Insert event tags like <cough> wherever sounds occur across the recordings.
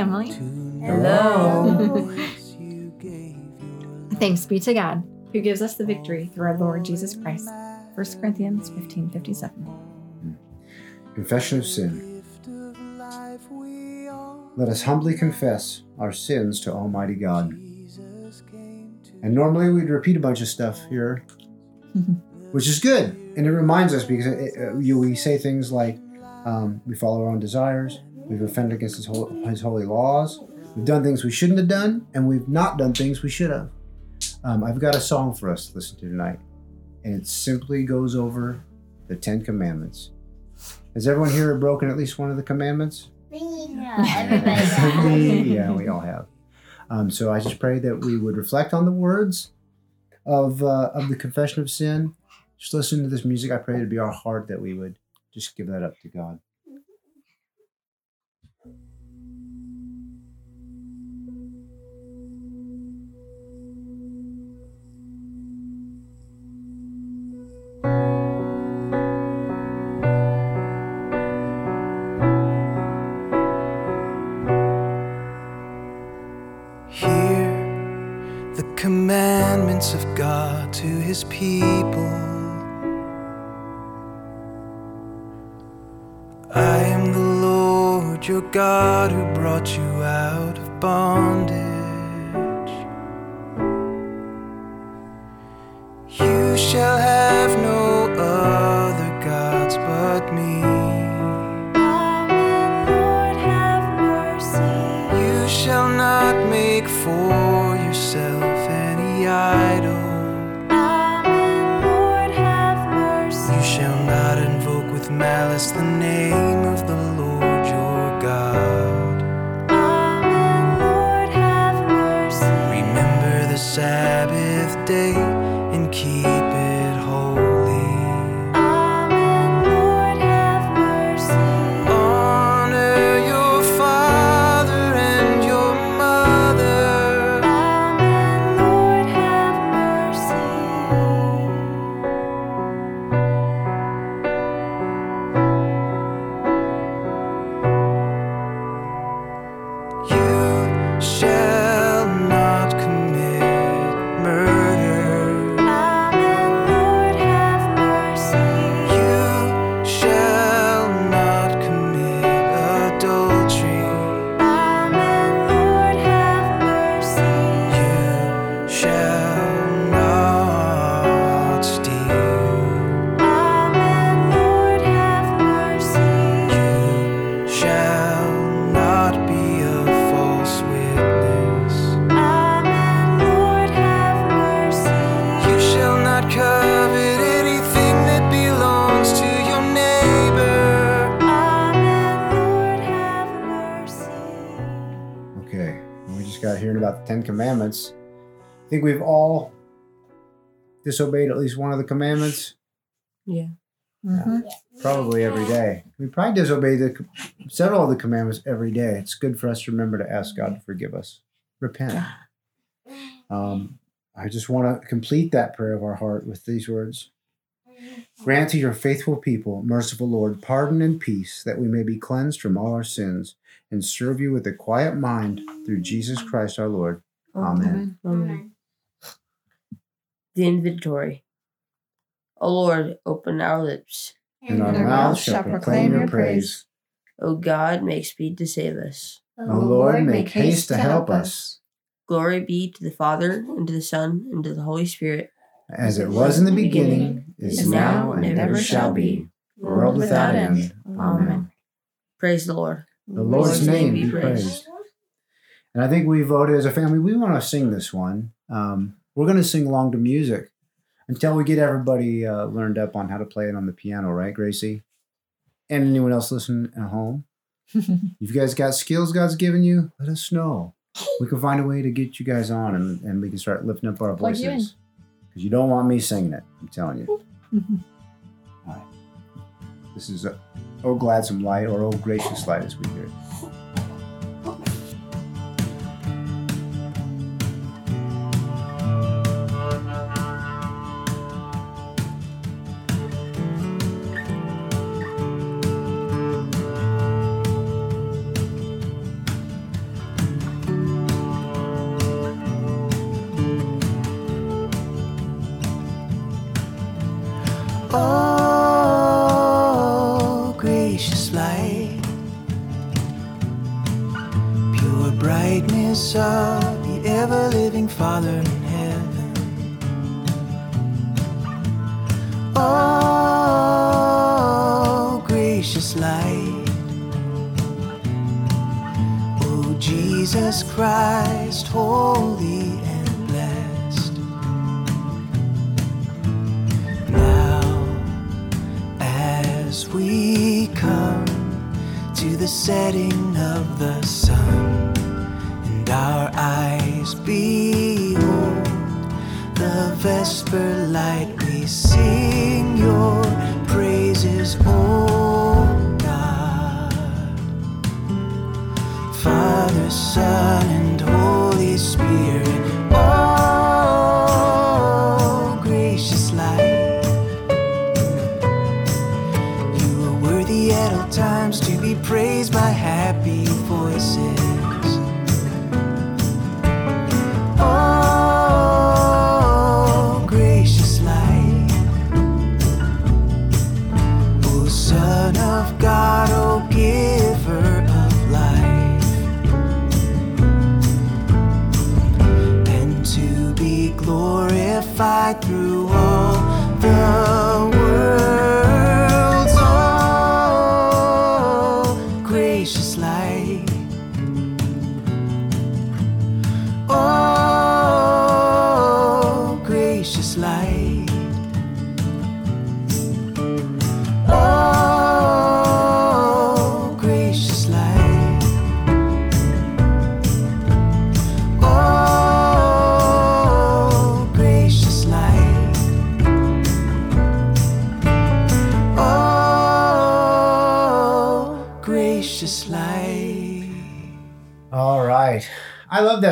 Hello, family. Hello. <laughs> Thanks be to God, who gives us the victory through our Lord Jesus Christ. 1 Corinthians 15 57. Confession of sin. Let us humbly confess our sins to Almighty God. And normally we'd repeat a bunch of stuff here, <laughs> which is good. And it reminds us because it, uh, you, we say things like um, we follow our own desires, we've offended against his, hol- his holy laws, we've done things we shouldn't have done, and we've not done things we should have. Um, I've got a song for us to listen to tonight, and it simply goes over the Ten Commandments. Has everyone here broken at least one of the commandments? Yeah, <laughs> everybody has. Yeah, we all have. Um, so I just pray that we would reflect on the words of uh, of the confession of sin. Just listen to this music. I pray it'd be our heart that we would just give that up to God. Commandments of God to his people. I am the Lord your God who brought you out of bondage. You shall have think we've all disobeyed at least one of the commandments. Yeah. Mhm. Probably every day. We probably disobey the several of the commandments every day. It's good for us to remember to ask God to forgive us, repent. Um, I just want to complete that prayer of our heart with these words. Grant to your faithful people, merciful Lord, pardon and peace, that we may be cleansed from all our sins and serve you with a quiet mind through Jesus Christ our Lord. Amen. Amen. The Invitatory. O Lord, open our lips. And our mouths shall proclaim your praise. O God, make speed to save us. O Lord, make haste to help us, Glory be to the Father, and to the Son, and to the Holy Spirit. as it was in the beginning, is now, and ever shall be, world without end. Amen. Praise the Lord. The Lord's name be praised. And I think we voted as a family, we want to sing this one. Um, we're going to sing along to music until we get everybody uh, learned up on how to play it on the piano, right, Gracie? And anyone else listening at home? <laughs> if you guys got skills God's given you, let us know. We can find a way to get you guys on and, and we can start lifting up our Plug voices. Because you don't want me singing it, I'm telling you. <laughs> All right. This is uh, Oh Gladsome Light or Oh Gracious Light as we hear it. Sing your praises, O God. Father, Son,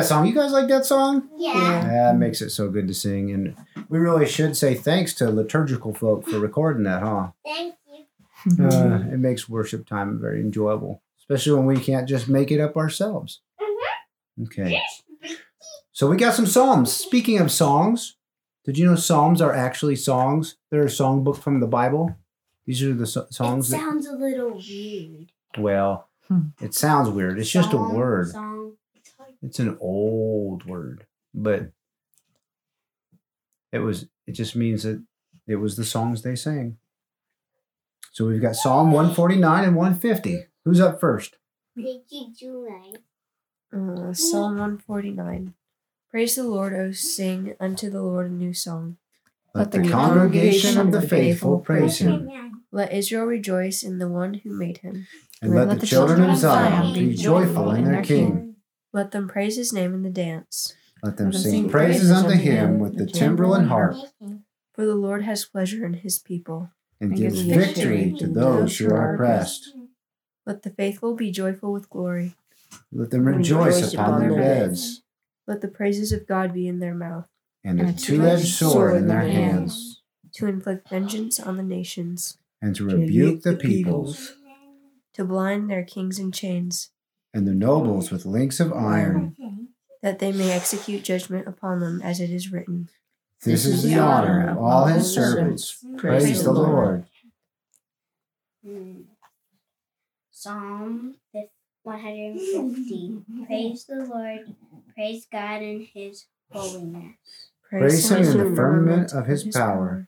that song. You guys like that song? Yeah. That makes it so good to sing. And we really should say thanks to liturgical folk for recording that, huh? Thank you. Uh, it makes worship time very enjoyable, especially when we can't just make it up ourselves. Okay. So we got some psalms. Speaking of songs, did you know psalms are actually songs? They're a songbook from the Bible. These are the so- It songs that, sounds a little weird. well, Hmm. it sounds weird. It's just a word. Song. It's an old word, but it was it just means that it was the songs they sang. So we've got Psalm 149 and 150. Who's up first? Did you do right? Uh, Psalm 149. Praise the Lord, O sing unto the Lord a new song. Let the congregation of the faithful praise him, Let Israel rejoice in the one who made him. and let the children of Zion be joyful in their King. Let them praise his name in the dance. Let them sing praises unto him with the timbrel and harp, For the Lord has pleasure in his people. and And gives victory to those who are oppressed. Let the faithful be joyful with glory. Let them rejoice upon their beds, Let the praises of God be in their mouth, and a two-edged sword in their hands, to inflict vengeance on the nations, and to rebuke the peoples. to blind their kings in chains, and the nobles with links of iron. that they may execute judgment upon them as it is written. This is the honor of all his servants. Mm. Praise the Lord. Psalm 150. Mm. Praise the Lord. Praise God in his holiness. Praise him in the firmament of his power.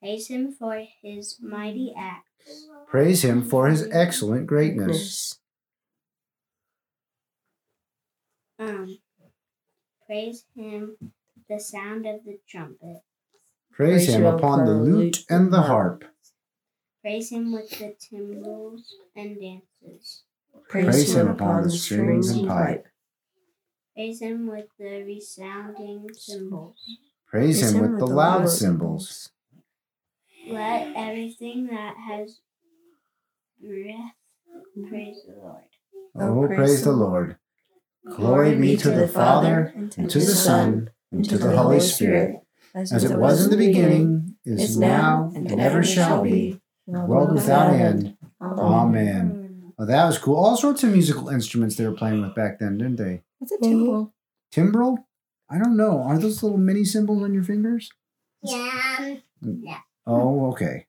Praise him for his mighty acts. Praise him for his excellent greatness. Um, praise him the sound of the trumpet. Praise him upon the lute and the harp. Praise him with the timbrels and dances. Praise him upon the strings and pipe. Praise him with the resounding cymbals. Praise him with the loud cymbals. Let everything that has breath praise the Lord. Oh, praise the Lord. Glory be to the Father, and to the Son, and to the Holy Spirit, as it was in the beginning, is now, and ever shall be, world without end. Amen. Oh, that was cool. All sorts of musical instruments they were playing with back then, didn't they? What's a timbrel? Timbrel? I don't know. Are those little mini cymbals on your fingers? Yeah. Oh, okay.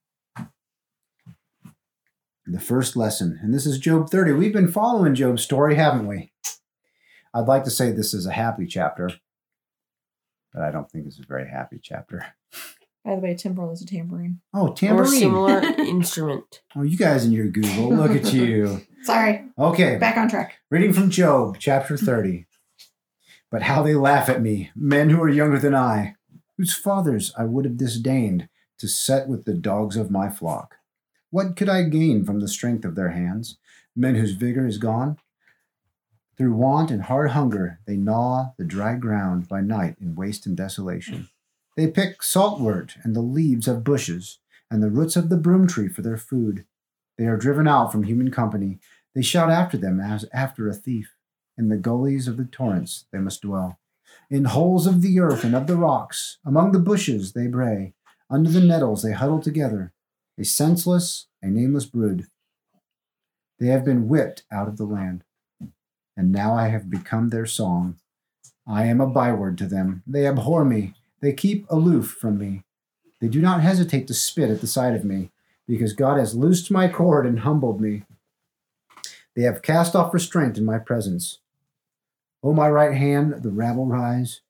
The first lesson, and this is Job 30. We've been following Job's story, haven't we? I'd like to say this is a happy chapter, but I don't think it's a very happy chapter. By the way, timbrel is a tambourine. Oh, Or tambourine. similar <laughs> instrument. Oh, you guys and your Google. Look at you. <laughs> Sorry, Okay. back on track. Reading from Job, chapter <laughs> 30. But how they laugh at me, men who are younger than I, whose fathers I would have disdained to set with the dogs of my flock. What could I gain from the strength of their hands, men whose vigor is gone? Through want and hard hunger, they gnaw the dry ground by night in waste and desolation. They pick saltwort and the leaves of bushes, and the roots of the broom tree for their food. They are driven out from human company. They shout after them as after a thief. In the gullies of the torrents they must dwell. In holes of the earth and of the rocks, among the bushes they bray. Under the nettles they huddle together, a senseless, a nameless brood. They have been whipped out of the land, and now I have become their song. I am a byword to them. They abhor me. They keep aloof from me. They do not hesitate to spit at the sight of me, because God has loosed my cord and humbled me. They have cast off restraint in my presence. O my right hand, the rabble rise.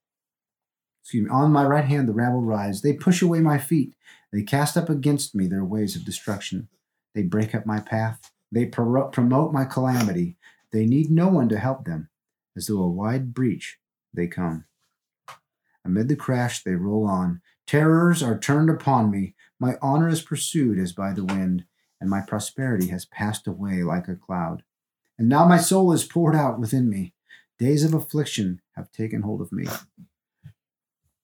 Excuse me, on my right hand, the rabble rise. They push away my feet. They cast up against me their ways of destruction. They break up my path. They pro- promote my calamity. They need no one to help them. As through a wide breach, they come. Amid the crash, they roll on. Terrors are turned upon me. My honor is pursued as by the wind, and my prosperity has passed away like a cloud. And now my soul is poured out within me. Days of affliction have taken hold of me.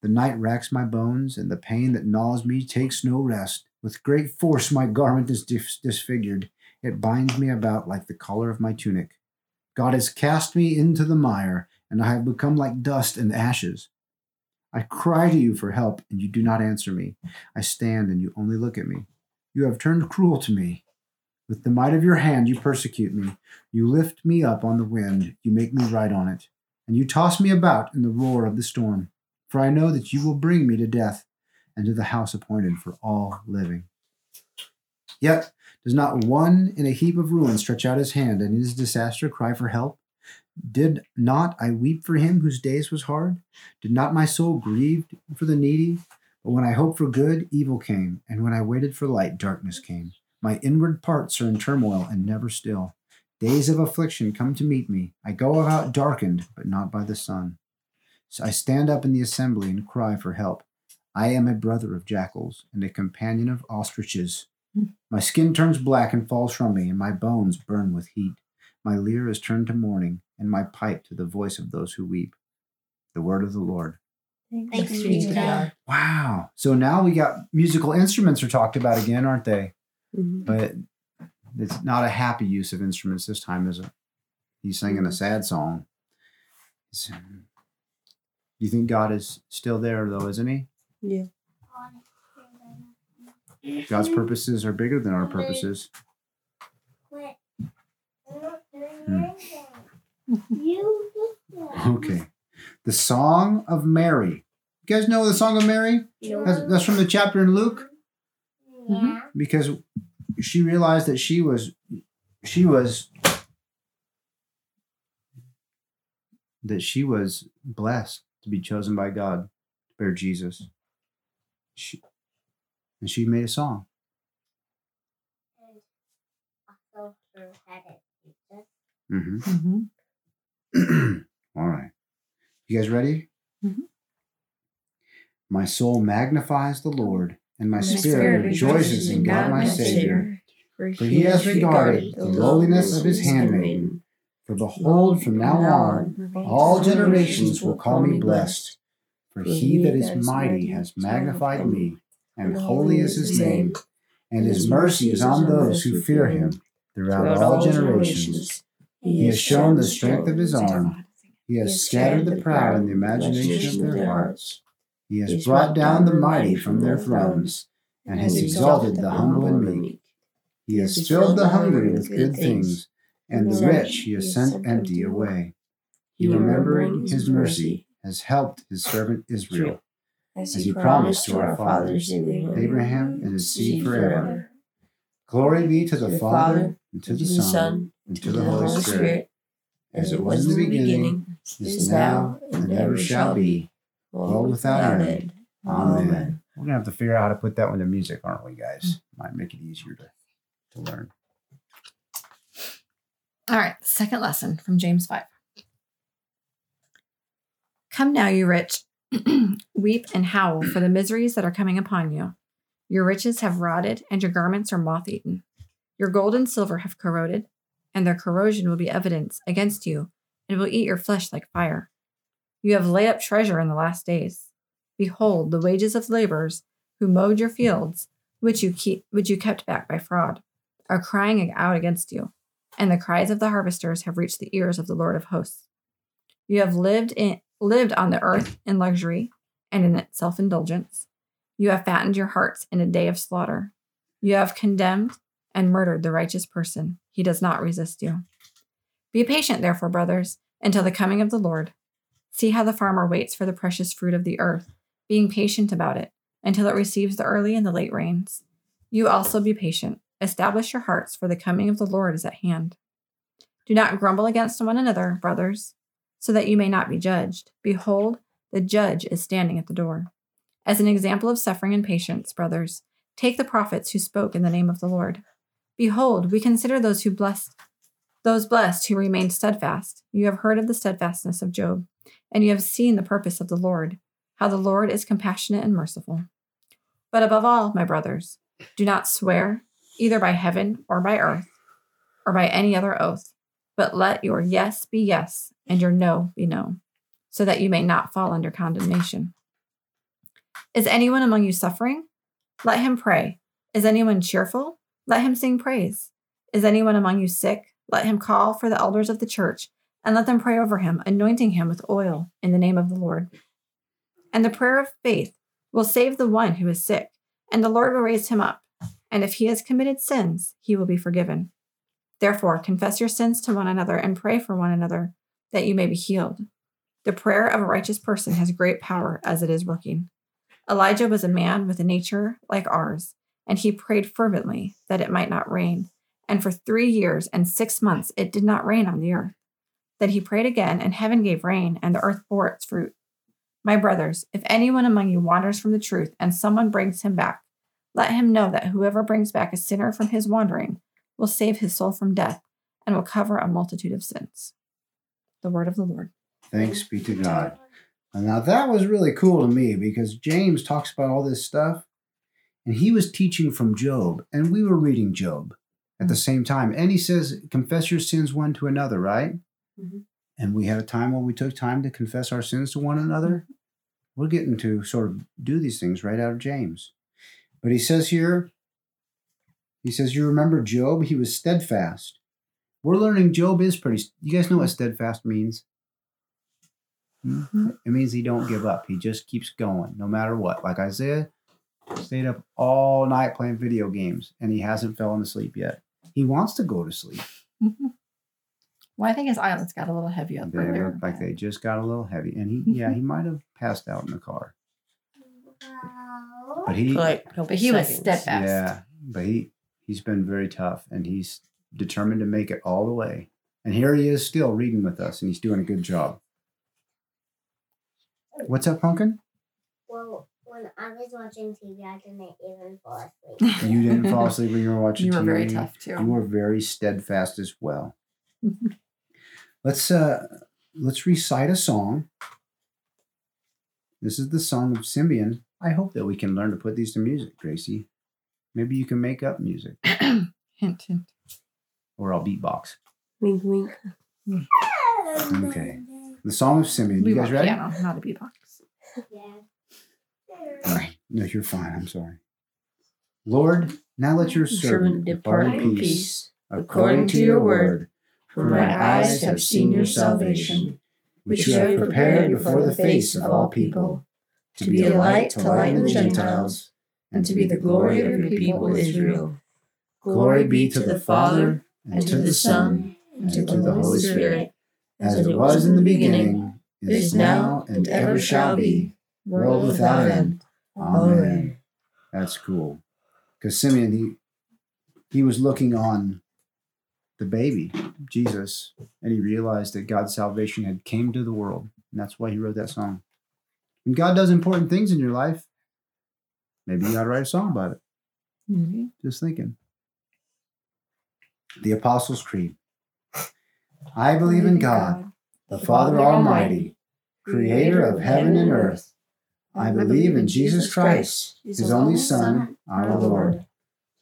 The night racks my bones, and the pain that gnaws me takes no rest. With great force, my garment is dis- disfigured. It binds me about like the collar of my tunic. God has cast me into the mire, and I have become like dust and ashes. I cry to you for help, and you do not answer me. I stand, and you only look at me. You have turned cruel to me. With the might of your hand, you persecute me. You lift me up on the wind, you make me ride on it, and you toss me about in the roar of the storm. For I know that you will bring me to death and to the house appointed for all living. Yet does not one in a heap of ruins stretch out his hand and in his disaster cry for help? Did not I weep for him whose days was hard? Did not my soul grieve for the needy? But when I hoped for good, evil came, and when I waited for light, darkness came. My inward parts are in turmoil and never still. Days of affliction come to meet me. I go about darkened, but not by the sun. So I stand up in the assembly and cry for help. I am a brother of jackals and a companion of ostriches. My skin turns black and falls from me, and my bones burn with heat. My lyre is turned to mourning, and my pipe to the voice of those who weep. The word of the Lord. Thanks be to God. Wow. So now we got musical instruments are talked about again, aren't they? Mhm. But it's not a happy use of instruments this time, is it? He's singing a sad song. It's- you think God is still there, though, isn't he? Yeah. God's purposes are bigger than our purposes. You Okay. The Song of Mary. You guys know the Song of Mary? That's, that's from the chapter in Luke. Yeah. because she realized that she was she was that she was blessed to be chosen by God to bear Jesus. She, and she made a song. Also, her had it. Mm-hmm. Mm-hmm. <clears throat> All right. You guys ready? Mm-hmm. My soul magnifies the Lord, and my My spirit spirit rejoices in God my Savior. For he has regarded the lowliness of his handmaiden. For behold, from now on, all generations will call me blessed. For he that is mighty has magnified me, and holy is his name, and his mercy is on those who fear him throughout all generations. He has shown the strength of his arm. He has scattered the proud in the imagination of their hearts. He has brought down the mighty from their thrones, and has exalted the humble and meek. He has filled the hungry with good things, and the rich he has sent empty away. He, remembering his mercy, has helped his servant Israel, as as he he promised to our fathers Abraham, Abraham and his seed seed forever. Glory be to the Father, and to the Son, and to the Holy Spirit, as it was in the beginning, is now, and ever shall be, world without end. Amen. We're gonna have to figure out how to put that one to music, aren't we, guys? Might make it easier to, to learn. All right, second lesson from James 5. Come now, you rich, <clears throat> weep and howl for the miseries that are coming upon you. Your riches have rotted, and your garments are moth eaten. Your gold and silver have corroded, and their corrosion will be evidence against you, and will eat your flesh like fire. You have laid up treasure in the last days. Behold, the wages of laborers who mowed your fields, which you keep, which you kept back by fraud, are crying out against you and the cries of the harvesters have reached the ears of the Lord of hosts. You have lived in lived on the earth in luxury and in self-indulgence. You have fattened your hearts in a day of slaughter. You have condemned and murdered the righteous person. He does not resist you. Be patient, therefore, brothers, until the coming of the Lord. See how the farmer waits for the precious fruit of the earth, being patient about it until it receives the early and the late rains. You also be patient. Establish your hearts, for the coming of the Lord is at hand. Do not grumble against one another, brothers, so that you may not be judged. Behold, the judge is standing at the door. As an example of suffering and patience, brothers, take the prophets who spoke in the name of the Lord. Behold, we consider those who blessed those blessed who remained steadfast. You have heard of the steadfastness of Job, and you have seen the purpose of the Lord, how the Lord is compassionate and merciful. But above all, my brothers, do not swear either by heaven or by earth or by any other oath, but let your yes be yes and your no be no, so that you may not fall under condemnation. Is anyone among you suffering? Let him pray. Is anyone cheerful? Let him sing praise. Is anyone among you sick? Let him call for the elders of the church and let them pray over him, anointing him with oil in the name of the Lord. And the prayer of faith will save the one who is sick, and the Lord will raise him up. And if he has committed sins, he will be forgiven. Therefore, confess your sins to one another and pray for one another that you may be healed. The prayer of a righteous person has great power as it is working. Elijah was a man with a nature like ours, and he prayed fervently that it might not rain. And for three years and six months it did not rain on the earth. Then he prayed again, and heaven gave rain, and the earth bore its fruit. My brothers, if anyone among you wanders from the truth and someone brings him back, let him know that whoever brings back a sinner from his wandering will save his soul from death and will cover a multitude of sins. The word of the Lord. Thanks be to God. Now that was really cool to me because James talks about all this stuff and he was teaching from Job and we were reading Job at the same time. And he says, confess your sins one to another, right? Mhm. And we had a time when we took time to confess our sins to one another. We're getting to sort of do these things right out of James. But he says here, he says, You remember Job? He was steadfast. We're learning Job is pretty. You guys know what steadfast means? Hmm? hmm? It means he don't give up. He just keeps going no matter what. Like Isaiah stayed up all night playing video games and he hasn't fallen asleep yet. He wants to go to sleep. Mm-hmm. Well, I think his eyelids got a little heavy up They earlier. look like they just got a little heavy. And he mm-hmm. yeah, he might have passed out in the car. But he like a But he was steadfast. Yeah, but he he's been very tough, and he's determined to make it all the way. And here he is, still reading with us, and he's doing a good job. What's up, Pumpkin? Well, when I was watching TV, I didn't even fall asleep. You didn't fall asleep when you were <laughs> watching. TV. You were very tough too. You were very steadfast as well. <laughs> let's uh let's recite a song. This is the song of Simeon. I hope that we can learn to put these to music, Gracie. Maybe you can make up music, <clears throat> hint, hint. or I'll beatbox. Wink, wink. Hmm. Okay. The song of Simeon. We You guys ready? piano, not a beatbox. Yeah. No, you're fine. I'm sorry. Lord, now let your servant depart in peace, according to your word. For my eyes have seen your salvation, which you have prepared before the face of all people, to be a light to lighten the Gentiles, and to be the glory of your people Israel. Glory be to the Father, and to the Son, and to the Holy Spirit, as it was in the beginning, is now, and ever shall be, world without end. Amen. That's cool. Because Simeon, he he was looking on the baby, Jesus, and he realized that God's salvation had came to the world. And that's why he wrote that song. When God does important things in your life, maybe you ought to write a song about it. Maybe. Just thinking. The Apostles' Creed. I believe in God, the Father Almighty, creator of heaven and earth. I believe in Jesus Christ, his only Son, our Lord.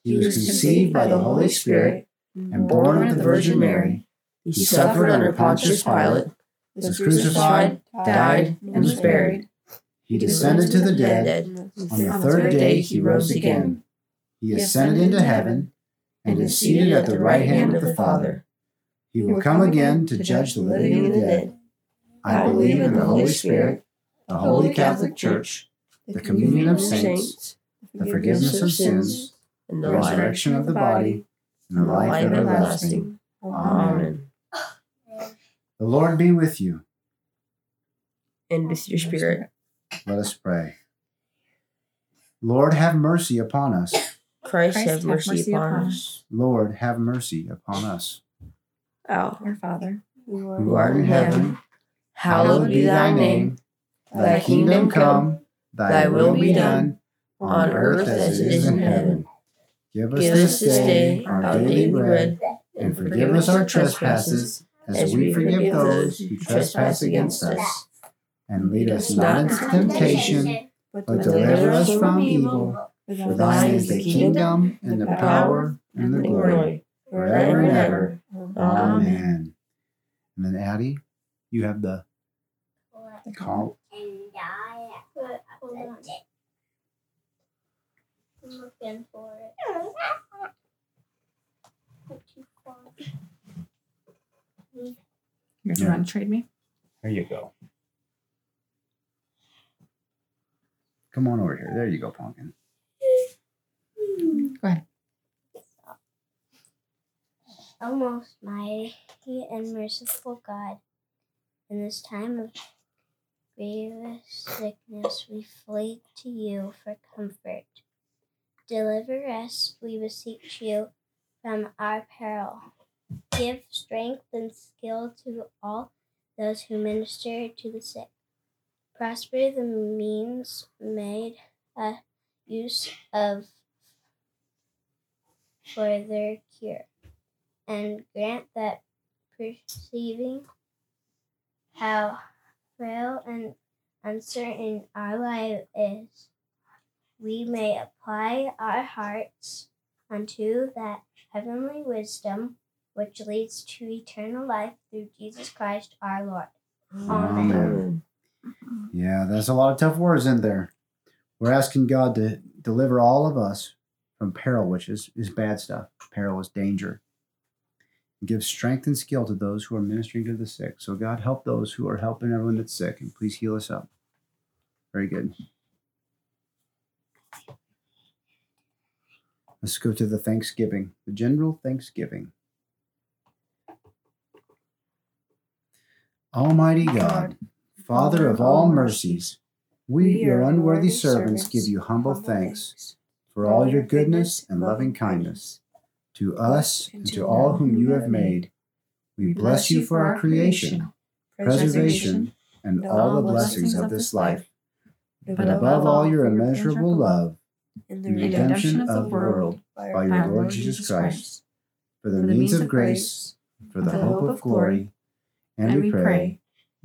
He was conceived by the Holy Spirit and born of the Virgin Mary. He suffered under Pontius Pilate, was crucified, died, and was buried. He descended to the dead. On the third day he rose again. He ascended into heaven and is seated at the right hand of the Father. He will come again to judge the living and the dead. I believe in the Holy Spirit, the Holy Catholic Church, the communion of saints, the forgiveness of sins, and the the resurrection of the body, and the life everlasting. Amen. The Lord be with you. And with your spirit. Let us pray. Lord, have mercy upon us. Christ, have mercy upon us. Lord, have mercy upon us. Oh, Our Father, Who art in heaven, hallowed be thy name. Thy kingdom come, thy will be done, on earth as it is in heaven. Give us Give this day our our daily daily bread, bread, and forgive us our trespasses, as we forgive those who trespass against us. And lead us not into temptation, but deliver us from evil. For thine is the kingdom, and the power, and the glory, forever and ever. Amen. And then Addie, you have the call. And I put hold it. I'm looking for it. What you call it? you're trying to trade me? There you go. Come on over here. There you go, Pumpkin. Go ahead. O most mighty and merciful God, in this time of grievous sickness, we flee to you for comfort. Deliver us, we beseech you, from our peril. Give strength and skill to all those who minister to the sick. Prosper the means made uh, use of for their cure and grant that perceiving how frail and uncertain our life is, we may apply our hearts unto that heavenly wisdom which leads to eternal life through Jesus Christ our Lord. Amen. Amen. Yeah, there's a lot of tough words in there. We're asking God to deliver all of us from peril, which is, is bad stuff. Peril is danger. Give strength and skill to those who are ministering to the sick. So, God, help those who are helping everyone that's sick, and please heal us up. Very good. Let's go to the Thanksgiving, the general Thanksgiving. Almighty God, Father of all mercies, we, your unworthy servants, give you humble thanks for all your goodness and loving kindness. to us and to all whom you have made. We bless you for our creation, preservation, and all the blessings of this life, but above all your immeasurable love in and redemption of the world by your Lord Jesus Christ, for the means of grace, for the hope of glory, and we pray,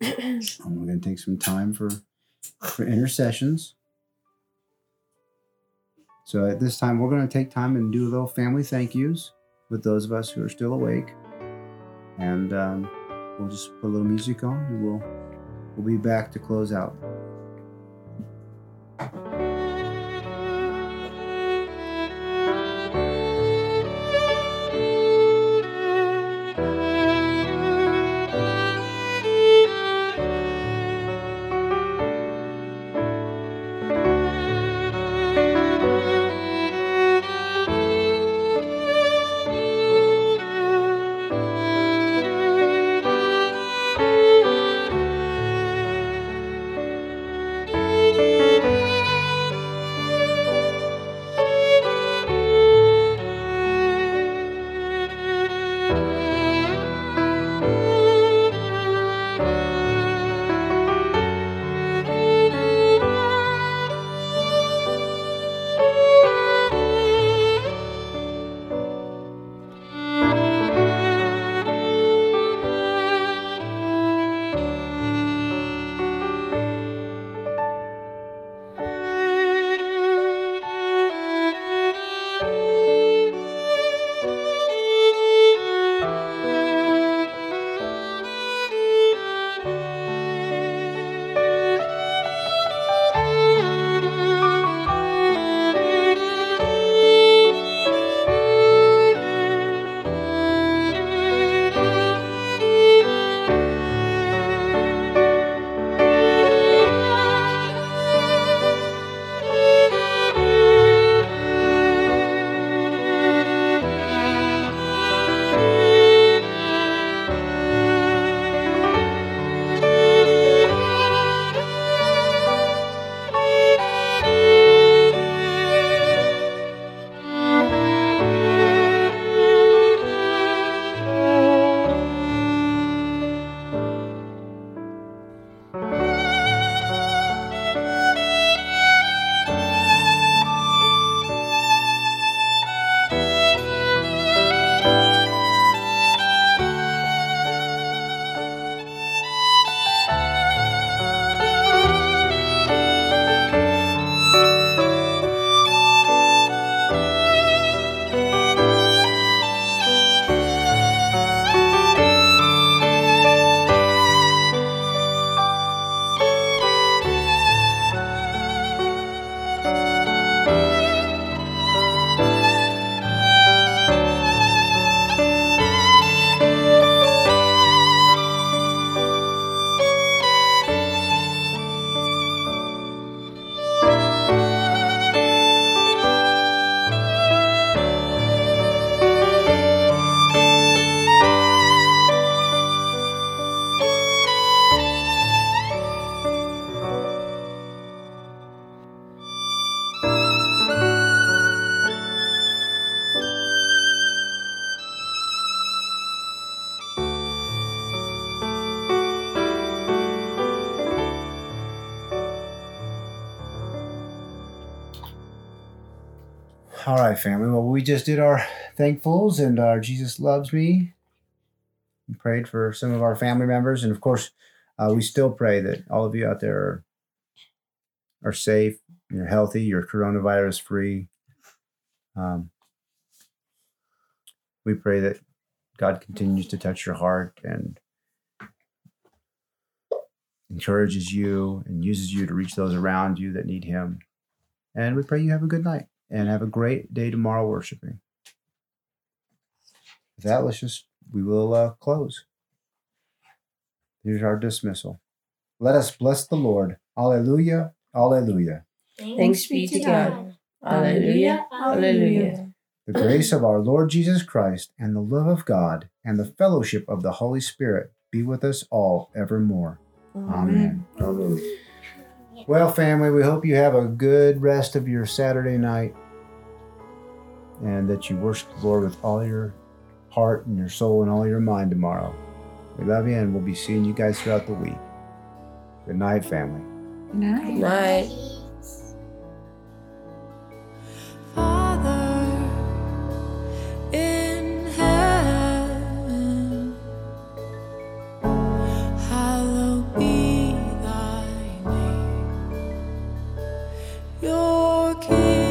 And we're going to take some time for, for intercessions. So at this time, we're going to take time and do a little family thank yous with those of us who are still awake. And um, we'll just put a little music on and we'll We'll be back to close out. Family. Well, we just did our thankfuls and our Jesus loves me. We prayed for some of our family members, and of course, uh, we still pray that all of you out there are, are safe, you're healthy, you're coronavirus free. Um, we pray that God continues to touch your heart and encourages you and uses you to reach those around you that need Him. And we pray you have a good night and have a great day tomorrow worshiping. With that, let's just, we will uh, close. Here's our dismissal. Let us bless the Lord. Alleluia, alleluia. Thanks be to God. Alleluia. Alleluia. The grace of our Lord Jesus Christ and the love of God and the fellowship of the Holy Spirit be with us all evermore. Amen. Well, family, we hope you have a good rest of your Saturday night and that you worship the Lord with all your heart and your soul and all your mind tomorrow. We love you and we'll be seeing you guys throughout the week. Good night, family. Good night. Good night. Father in heaven, hallowed be thy name. Your kingdom